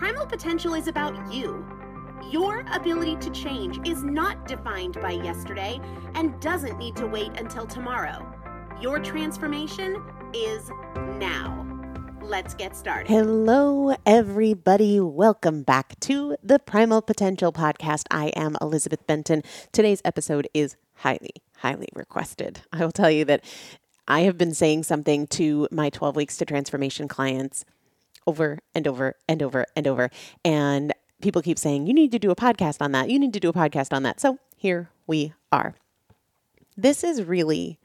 Primal potential is about you. Your ability to change is not defined by yesterday and doesn't need to wait until tomorrow. Your transformation is now. Let's get started. Hello, everybody. Welcome back to the Primal Potential Podcast. I am Elizabeth Benton. Today's episode is highly, highly requested. I will tell you that I have been saying something to my 12 Weeks to Transformation clients over and over and over and over. And people keep saying, you need to do a podcast on that. You need to do a podcast on that. So here we are. This is really,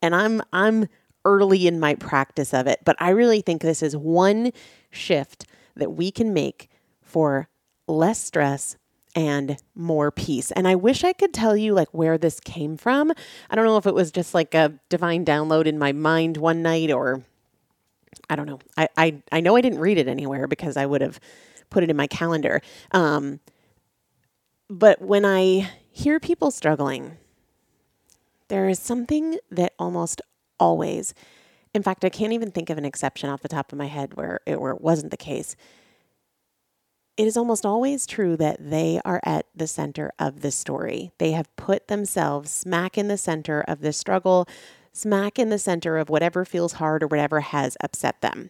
and I'm, I'm early in my practice of it, but I really think this is one shift that we can make for less stress and more peace. And I wish I could tell you like where this came from. I don't know if it was just like a divine download in my mind one night or I don't know. I I, I know I didn't read it anywhere because I would have put it in my calendar. Um, but when I hear people struggling, there is something that almost always, in fact, I can't even think of an exception off the top of my head where it, where it wasn't the case. It is almost always true that they are at the center of the story. They have put themselves smack in the center of the struggle, smack in the center of whatever feels hard or whatever has upset them.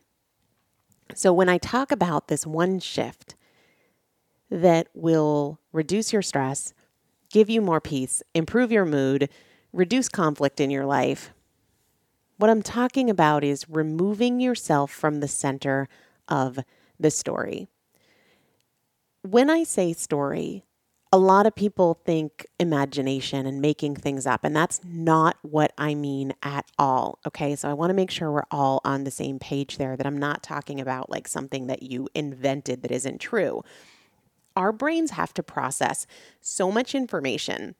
So, when I talk about this one shift that will reduce your stress, give you more peace, improve your mood, reduce conflict in your life, what I'm talking about is removing yourself from the center of the story. When I say story, a lot of people think imagination and making things up, and that's not what I mean at all. Okay, so I want to make sure we're all on the same page there, that I'm not talking about like something that you invented that isn't true. Our brains have to process so much information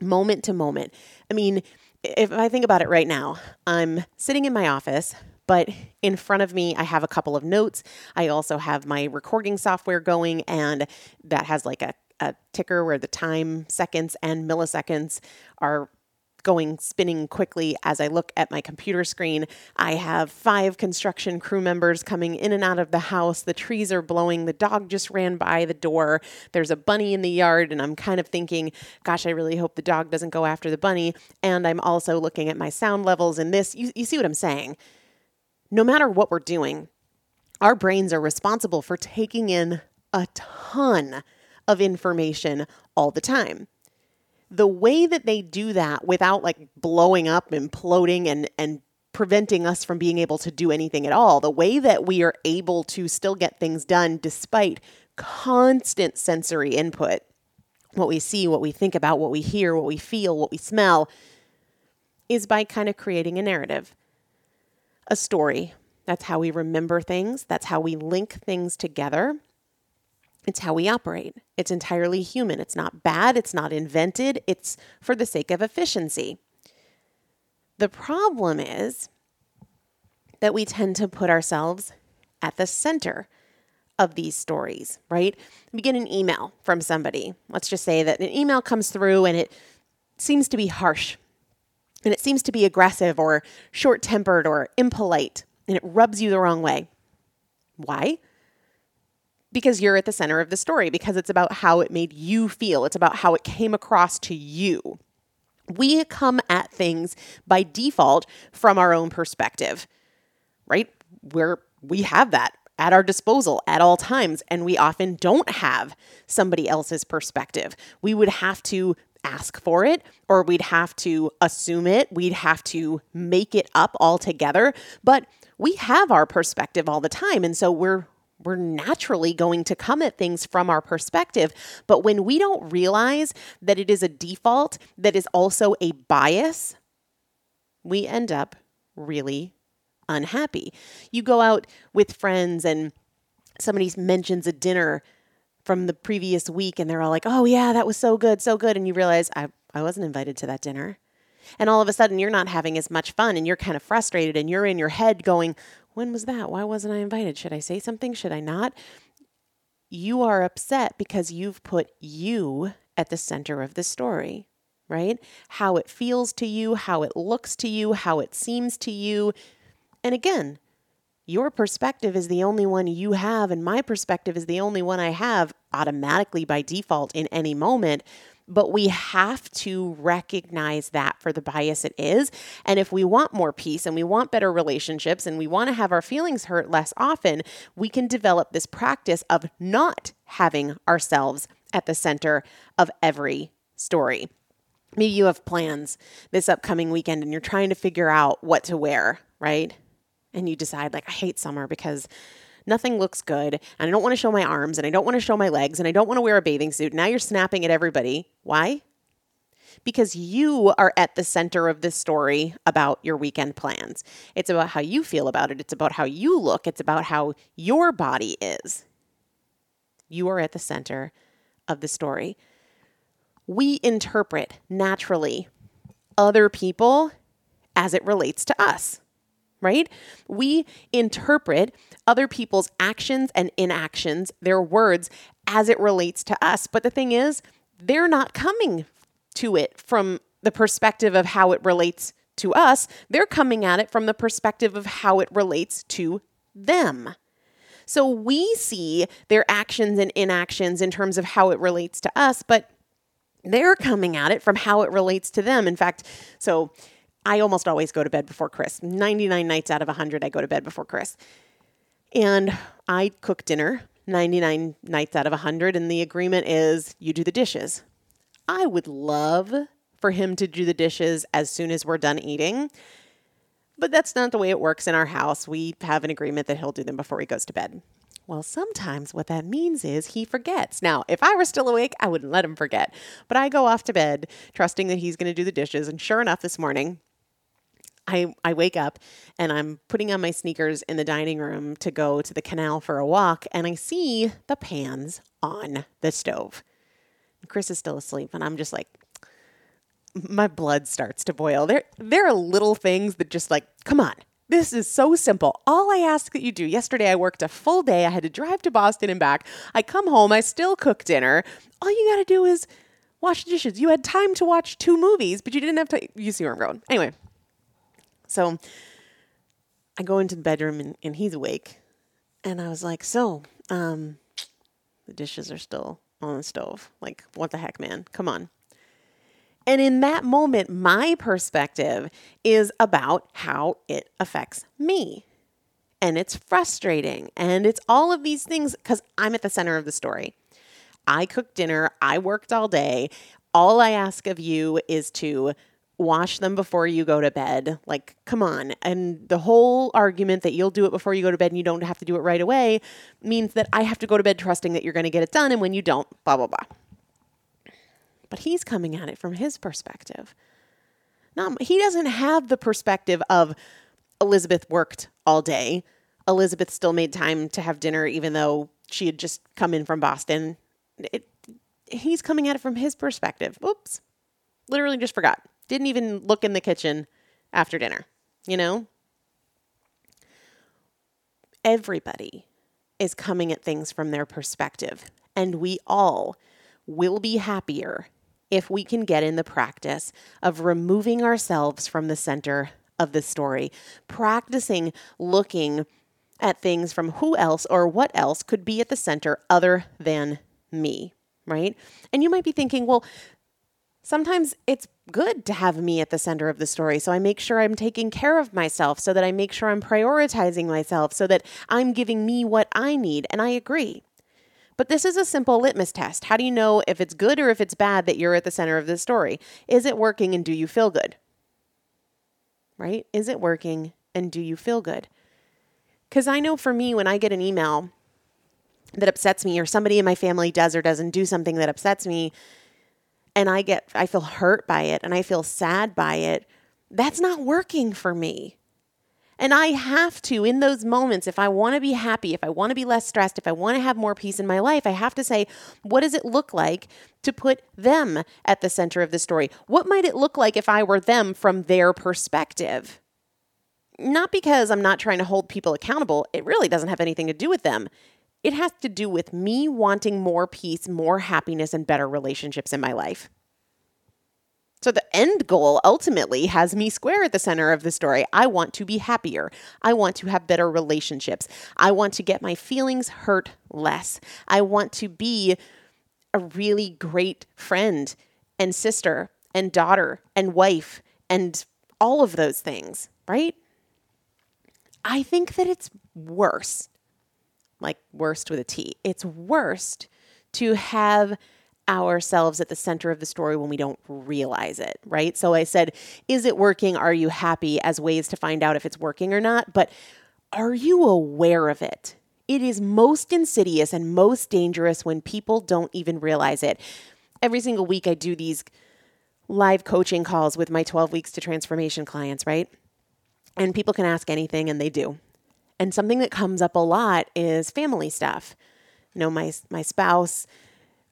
moment to moment. I mean, if I think about it right now, I'm sitting in my office, but in front of me, I have a couple of notes. I also have my recording software going, and that has like a, a ticker where the time, seconds, and milliseconds are going spinning quickly as I look at my computer screen. I have five construction crew members coming in and out of the house. The trees are blowing. The dog just ran by the door. There's a bunny in the yard, and I'm kind of thinking, gosh, I really hope the dog doesn't go after the bunny. And I'm also looking at my sound levels in this. You, you see what I'm saying? No matter what we're doing, our brains are responsible for taking in a ton of information all the time the way that they do that without like blowing up, imploding, and and preventing us from being able to do anything at all, the way that we are able to still get things done despite constant sensory input, what we see, what we think about, what we hear, what we feel, what we smell, is by kind of creating a narrative, a story. That's how we remember things. That's how we link things together. It's how we operate. It's entirely human. It's not bad. It's not invented. It's for the sake of efficiency. The problem is that we tend to put ourselves at the center of these stories, right? We get an email from somebody. Let's just say that an email comes through and it seems to be harsh and it seems to be aggressive or short tempered or impolite and it rubs you the wrong way. Why? Because you're at the center of the story, because it's about how it made you feel, it's about how it came across to you. We come at things by default from our own perspective, right? Where we have that at our disposal at all times, and we often don't have somebody else's perspective. We would have to ask for it, or we'd have to assume it, we'd have to make it up altogether. But we have our perspective all the time. And so we're we're naturally going to come at things from our perspective. But when we don't realize that it is a default that is also a bias, we end up really unhappy. You go out with friends and somebody mentions a dinner from the previous week and they're all like, oh, yeah, that was so good, so good. And you realize, I, I wasn't invited to that dinner. And all of a sudden, you're not having as much fun and you're kind of frustrated and you're in your head going, when was that? Why wasn't I invited? Should I say something? Should I not? You are upset because you've put you at the center of the story, right? How it feels to you, how it looks to you, how it seems to you. And again, your perspective is the only one you have, and my perspective is the only one I have automatically by default in any moment but we have to recognize that for the bias it is. And if we want more peace and we want better relationships and we want to have our feelings hurt less often, we can develop this practice of not having ourselves at the center of every story. Maybe you have plans this upcoming weekend and you're trying to figure out what to wear, right? And you decide, like, I hate summer because nothing looks good, and I don't want to show my arms, and I don't want to show my legs, and I don't want to wear a bathing suit. Now you're snapping at everybody. Why? Because you are at the center of this story about your weekend plans. It's about how you feel about it, it's about how you look, it's about how your body is. You are at the center of the story. We interpret naturally other people as it relates to us, right? We interpret other people's actions and inactions, their words, as it relates to us. But the thing is, they're not coming to it from the perspective of how it relates to us. They're coming at it from the perspective of how it relates to them. So we see their actions and inactions in terms of how it relates to us, but they're coming at it from how it relates to them. In fact, so I almost always go to bed before Chris. 99 nights out of 100, I go to bed before Chris. And I cook dinner 99 nights out of 100, and the agreement is you do the dishes. I would love for him to do the dishes as soon as we're done eating, but that's not the way it works in our house. We have an agreement that he'll do them before he goes to bed. Well, sometimes what that means is he forgets. Now, if I were still awake, I wouldn't let him forget. But I go off to bed trusting that he's going to do the dishes. And sure enough, this morning, I, I wake up and I'm putting on my sneakers in the dining room to go to the canal for a walk, and I see the pans on the stove. Chris is still asleep, and I'm just like, my blood starts to boil. There, there are little things that just like, come on, this is so simple. All I ask that you do. Yesterday, I worked a full day. I had to drive to Boston and back. I come home, I still cook dinner. All you got to do is wash the dishes. You had time to watch two movies, but you didn't have to. You see where I'm going. Anyway, so I go into the bedroom and, and he's awake. And I was like, so, um, the dishes are still on the stove. Like, what the heck, man? Come on. And in that moment, my perspective is about how it affects me. And it's frustrating. And it's all of these things because I'm at the center of the story. I cooked dinner, I worked all day. All I ask of you is to wash them before you go to bed. Like, come on. And the whole argument that you'll do it before you go to bed and you don't have to do it right away means that I have to go to bed trusting that you're going to get it done. And when you don't, blah, blah, blah. But he's coming at it from his perspective. Now, he doesn't have the perspective of Elizabeth worked all day. Elizabeth still made time to have dinner, even though she had just come in from Boston. It, he's coming at it from his perspective. Oops. Literally just forgot. Didn't even look in the kitchen after dinner, you know? Everybody is coming at things from their perspective, and we all will be happier if we can get in the practice of removing ourselves from the center of the story, practicing looking at things from who else or what else could be at the center other than me, right? And you might be thinking, well, sometimes it's good to have me at the center of the story. So I make sure I'm taking care of myself, so that I make sure I'm prioritizing myself, so that I'm giving me what I need. And I agree. But this is a simple litmus test. How do you know if it's good or if it's bad that you're at the center of the story? Is it working and do you feel good? Right? Is it working and do you feel good? Because I know for me, when I get an email that upsets me, or somebody in my family does or doesn't do something that upsets me, and I get I feel hurt by it and I feel sad by it, that's not working for me. And I have to, in those moments, if I want to be happy, if I want to be less stressed, if I want to have more peace in my life, I have to say, what does it look like to put them at the center of the story? What might it look like if I were them from their perspective? Not because I'm not trying to hold people accountable, it really doesn't have anything to do with them. It has to do with me wanting more peace, more happiness, and better relationships in my life. So the end goal ultimately has me square at the center of the story. I want to be happier. I want to have better relationships. I want to get my feelings hurt less. I want to be a really great friend and sister and daughter and wife and all of those things, right? I think that it's worse like worst with a T. It's worst to have ourselves at the center of the story when we don't realize it, right? So I said, is it working? Are you happy as ways to find out if it's working or not? But are you aware of it? It is most insidious and most dangerous when people don't even realize it. Every single week, I do these live coaching calls with my 12 weeks to transformation clients, right? And people can ask anything, and they do. And something that comes up a lot is family stuff. You know, my my spouse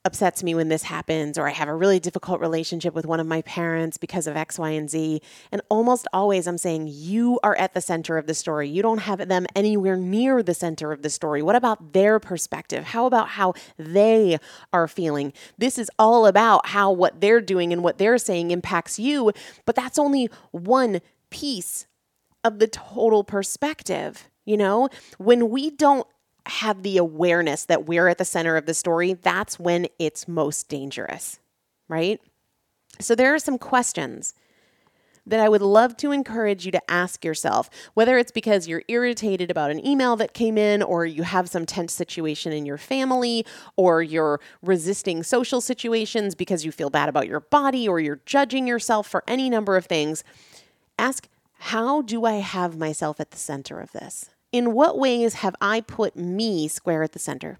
upsets me when this happens, or I have a really difficult relationship with one of my parents because of X, Y, and Z. And almost always I'm saying, you are at the center of the story. You don't have them anywhere near the center of the story. What about their perspective? How about how they are feeling? This is all about how what they're doing and what they're saying impacts you, but that's only one piece of the total perspective. You know, when we don't have the awareness that we're at the center of the story, that's when it's most dangerous, right? So there are some questions that I would love to encourage you to ask yourself, whether it's because you're irritated about an email that came in, or you have some tense situation in your family, or you're resisting social situations because you feel bad about your body, or you're judging yourself for any number of things. Ask, how do I have myself at the center of this? In what ways have I put me square at the center?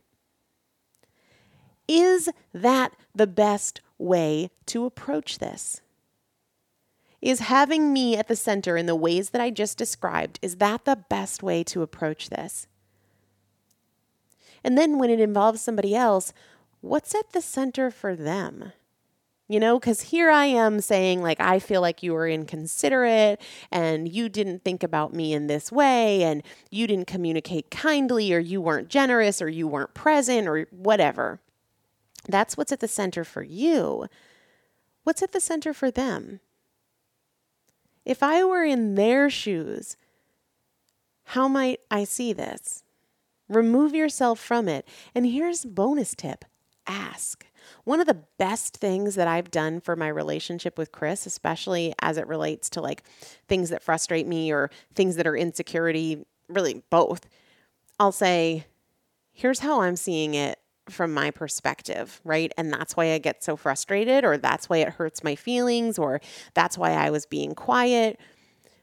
Is that the best way to approach this? Is having me at the center in the ways that I just described, is that the best way to approach this? And then when it involves somebody else, what's at the center for them? You know because here i am saying like i feel like you were inconsiderate and you didn't think about me in this way and you didn't communicate kindly or you weren't generous or you weren't present or whatever. That's what's at the center for you. What's at the center for them? If i were in their shoes how might i see this? Remove yourself from it. And here's bonus tip ask one of the best things that I've done for my relationship with Chris, especially as it relates to like things that frustrate me or things that are insecurity, really both, I'll say, here's how I'm seeing it from my perspective, right? And that's why I get so frustrated, or that's why it hurts my feelings, or that's why I was being quiet.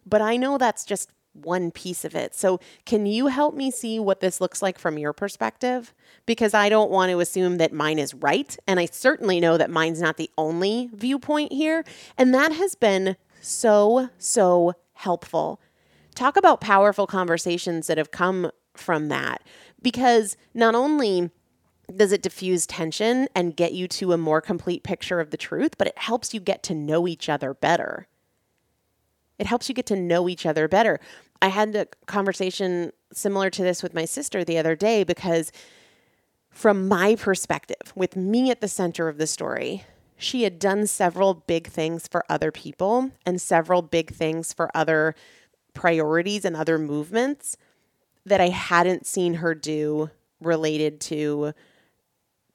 But I know that's just one piece of it. So, can you help me see what this looks like from your perspective? Because I don't want to assume that mine is right. And I certainly know that mine's not the only viewpoint here. And that has been so, so helpful. Talk about powerful conversations that have come from that. Because not only does it diffuse tension and get you to a more complete picture of the truth, but it helps you get to know each other better. It helps you get to know each other better. I had a conversation similar to this with my sister the other day because, from my perspective, with me at the center of the story, she had done several big things for other people and several big things for other priorities and other movements that I hadn't seen her do related to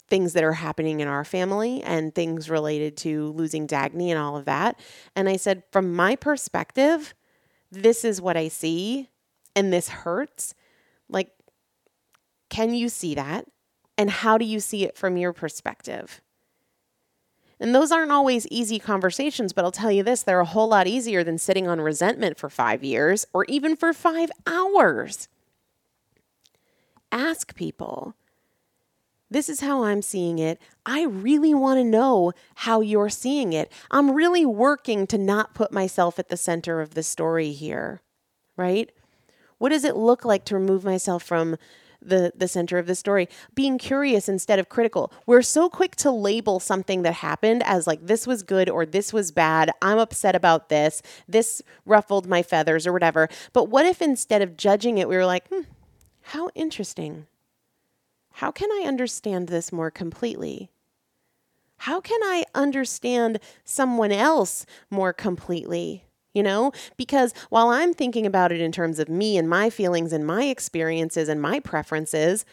things that are happening in our family and things related to losing Dagny and all of that. And I said, from my perspective, this is what I see and this hurts. Like, can you see that? And how do you see it from your perspective? And those aren't always easy conversations, but I'll tell you this they're a whole lot easier than sitting on resentment for five years or even for five hours. Ask people. This is how I'm seeing it. I really want to know how you're seeing it. I'm really working to not put myself at the center of the story here, right? What does it look like to remove myself from the, the center of the story? Being curious instead of critical. We're so quick to label something that happened as like, this was good or this was bad. I'm upset about this. This ruffled my feathers or whatever. But what if instead of judging it, we were like, hmm, how interesting how can I understand this more completely? How can I understand someone else more completely? You know, because while I'm thinking about it in terms of me and my feelings and my experiences and my preferences,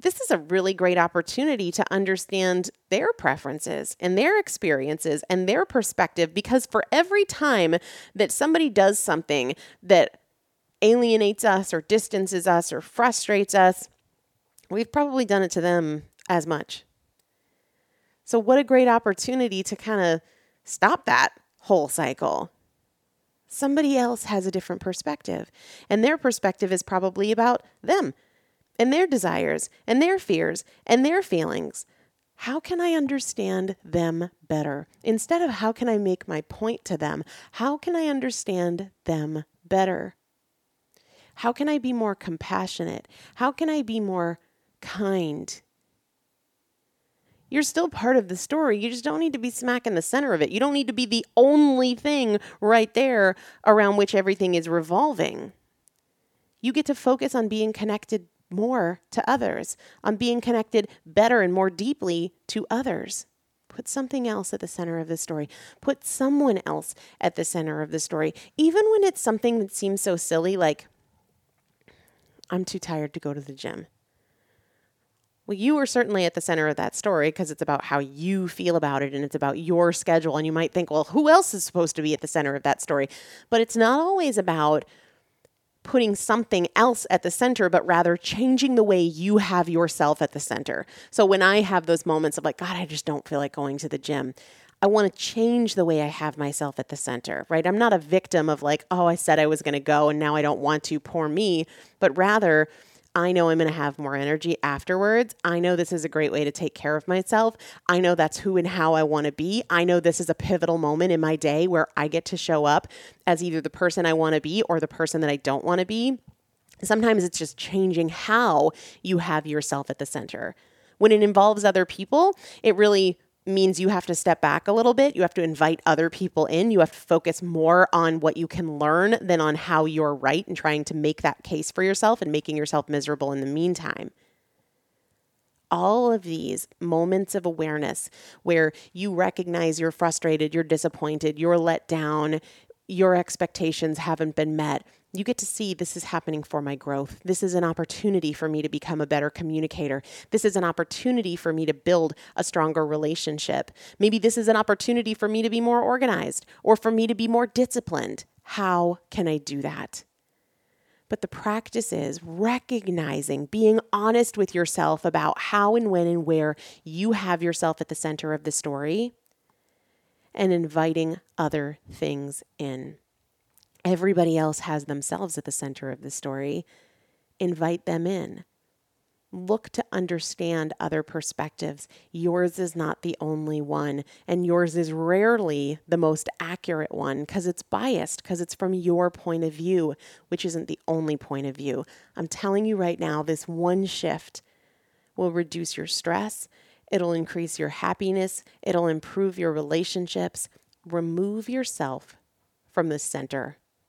this is a really great opportunity to understand their preferences and their experiences and their perspective. Because for every time that somebody does something that alienates us or distances us or frustrates us, we've probably done it to them as much. So, what a great opportunity to kind of stop that whole cycle. Somebody else has a different perspective, and their perspective is probably about them. and their desires and their fears and their feelings. How can I understand them better? Instead of how can I make my point to them, how can I understand them better? How can I be more compassionate? How can I be more kind? You're still part of the story. You just don't need to be smack in the center of it. You don't need to be the only thing right there around which everything is revolving. You get to focus on being connected more to others, on being connected better and more deeply to others. Put something else at the center of the story. Put someone else at the center of the story. Even when it's something that seems so silly, like, I'm too tired to go to the gym. Well, you are certainly at the center of that story because it's about how you feel about it and it's about your schedule. And you might think, well, who else is supposed to be at the center of that story? But it's not always about putting something else at the center, but rather changing the way you have yourself at the center. So when I have those moments of like, God, I just don't feel like going to the gym. I want to change the way I have myself at the center, right? I'm not a victim of like, oh, I said I was going to go and now I don't want to, poor me, but rather I know I'm going to have more energy afterwards. I know this is a great way to take care of myself. I know that's who and how I want to be. I know this is a pivotal moment in my day where I get to show up as either the person I want to be or the person that I don't want to be. Sometimes it's just changing how you have yourself at the center. When it involves other people, it really means you have to step back a little bit. You have to invite other people in. You have to focus more on what you can learn than on how you're right and trying to make that case for yourself and making yourself miserable in the meantime. All of these moments of awareness where you recognize you're frustrated, you're disappointed, you're let down, your expectations haven't been met, you get to see this is happening for my growth. This is an opportunity for me to become a better communicator. This is an opportunity for me to build a stronger relationship. Maybe this is an opportunity for me to be more organized or for me to be more disciplined. How can I do that? But the practice is recognizing, being honest with yourself about how and when and where you have yourself at the center of the story and inviting other things in. Everybody else has themselves at the center of the story. Invite them in. Look to understand other perspectives. Yours is not the only one, and yours is rarely the most accurate one because it's biased, because it's from your point of view, which isn't the only point of view. I'm telling you right now, this one shift will reduce your stress, it'll increase your happiness, it'll improve your relationships. Remove yourself from the center